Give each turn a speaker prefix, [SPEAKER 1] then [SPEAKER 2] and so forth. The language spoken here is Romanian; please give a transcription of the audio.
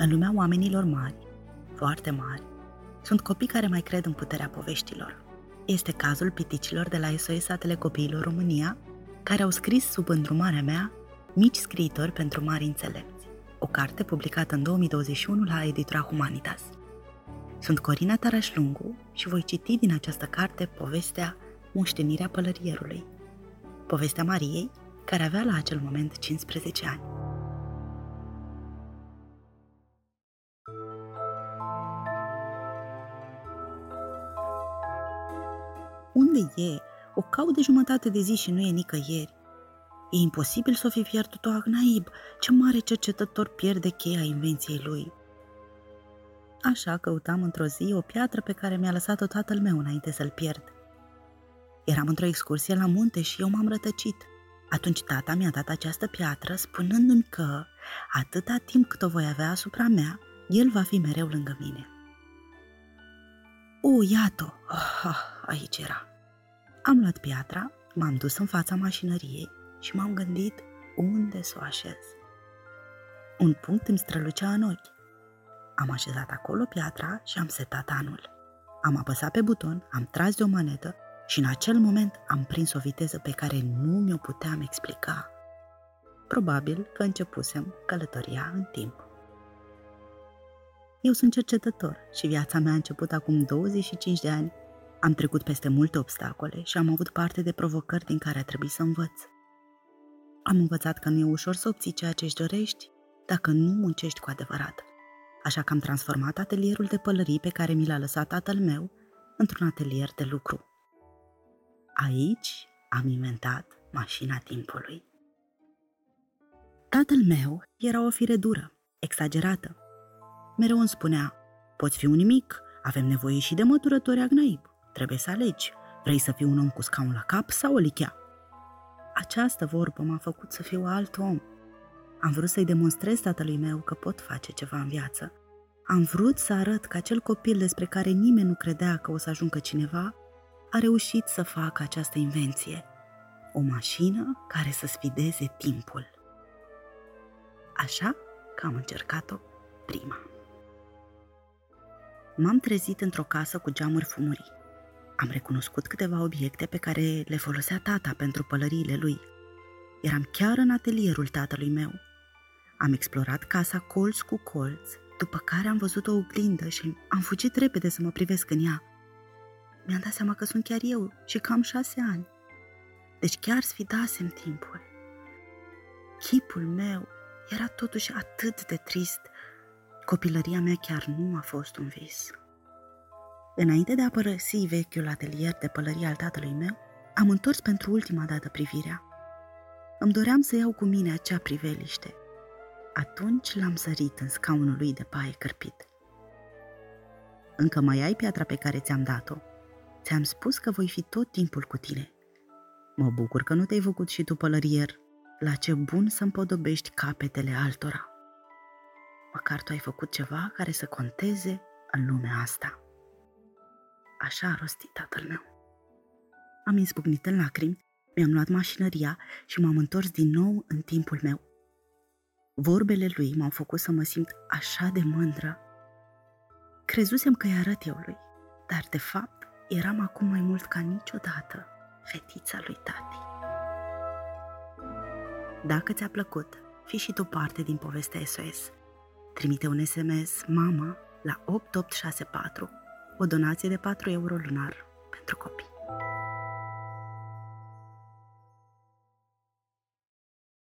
[SPEAKER 1] În lumea oamenilor mari, foarte mari, sunt copii care mai cred în puterea poveștilor. Este cazul piticilor de la SOS Satele Copiilor România, care au scris sub îndrumarea mea Mici scriitori pentru mari înțelepți, o carte publicată în 2021 la editura Humanitas. Sunt Corina Tarașlungu și voi citi din această carte povestea Moștenirea pălărierului, povestea Mariei, care avea la acel moment 15 ani. Unde e? O caut de jumătate de zi și nu e nicăieri. E imposibil să o fi pierdut-o Agnaib. Ce mare cercetător pierde cheia invenției lui. Așa căutam într-o zi o piatră pe care mi-a lăsat-o tatăl meu înainte să-l pierd. Eram într-o excursie la munte și eu m-am rătăcit. Atunci tata mi-a dat această piatră spunându-mi că, atâta timp cât o voi avea asupra mea, el va fi mereu lângă mine. O, iată! Oh, aici era. Am luat piatra, m-am dus în fața mașinăriei și m-am gândit unde să o așez. Un punct îmi strălucea în ochi. Am așezat acolo piatra și am setat anul. Am apăsat pe buton, am tras de o manetă și în acel moment am prins o viteză pe care nu mi-o puteam explica. Probabil că începusem călătoria în timp. Eu sunt cercetător și viața mea a început acum 25 de ani. Am trecut peste multe obstacole și am avut parte de provocări din care a trebuit să învăț. Am învățat că nu e ușor să obții ceea ce își dorești dacă nu muncești cu adevărat. Așa că am transformat atelierul de pălării pe care mi l-a lăsat tatăl meu într-un atelier de lucru. Aici am inventat mașina timpului. Tatăl meu era o fire dură, exagerată. Mereu îmi spunea, poți fi un nimic, avem nevoie și de măturători agnaib. Trebuie să alegi. Vrei să fii un om cu scaun la cap sau o lichea? Această vorbă m-a făcut să fiu alt om. Am vrut să-i demonstrez tatălui meu că pot face ceva în viață. Am vrut să arăt că acel copil despre care nimeni nu credea că o să ajungă cineva, a reușit să facă această invenție. O mașină care să sfideze timpul. Așa că am încercat-o prima. M-am trezit într-o casă cu geamuri fumurii. Am recunoscut câteva obiecte pe care le folosea tata pentru pălăriile lui. Eram chiar în atelierul tatălui meu. Am explorat casa colț cu colț, după care am văzut o oglindă și am fugit repede să mă privesc în ea. Mi-am dat seama că sunt chiar eu și cam șase ani. Deci chiar sfidasem timpul. Chipul meu era totuși atât de trist. Copilăria mea chiar nu a fost un vis. Înainte de a părăsi vechiul atelier de pălărie al tatălui meu, am întors pentru ultima dată privirea. Îmi doream să iau cu mine acea priveliște. Atunci l-am sărit în scaunul lui de paie cărpit. Încă mai ai piatra pe care ți-am dat-o. Ți-am spus că voi fi tot timpul cu tine. Mă bucur că nu te-ai făcut și tu pălărier. La ce bun să împodobești capetele altora. Măcar tu ai făcut ceva care să conteze în lumea asta. Așa a rostit tatăl meu. Am izbucnit în lacrimi, mi-am luat mașinăria și m-am întors din nou în timpul meu. Vorbele lui m-au făcut să mă simt așa de mândră. Crezusem că îi arăt eu lui, dar de fapt eram acum mai mult ca niciodată fetița lui tati. Dacă ți-a plăcut, fii și tu parte din povestea SOS. Trimite un SMS MAMA la 8864 o donație de 4 euro lunar pentru copii.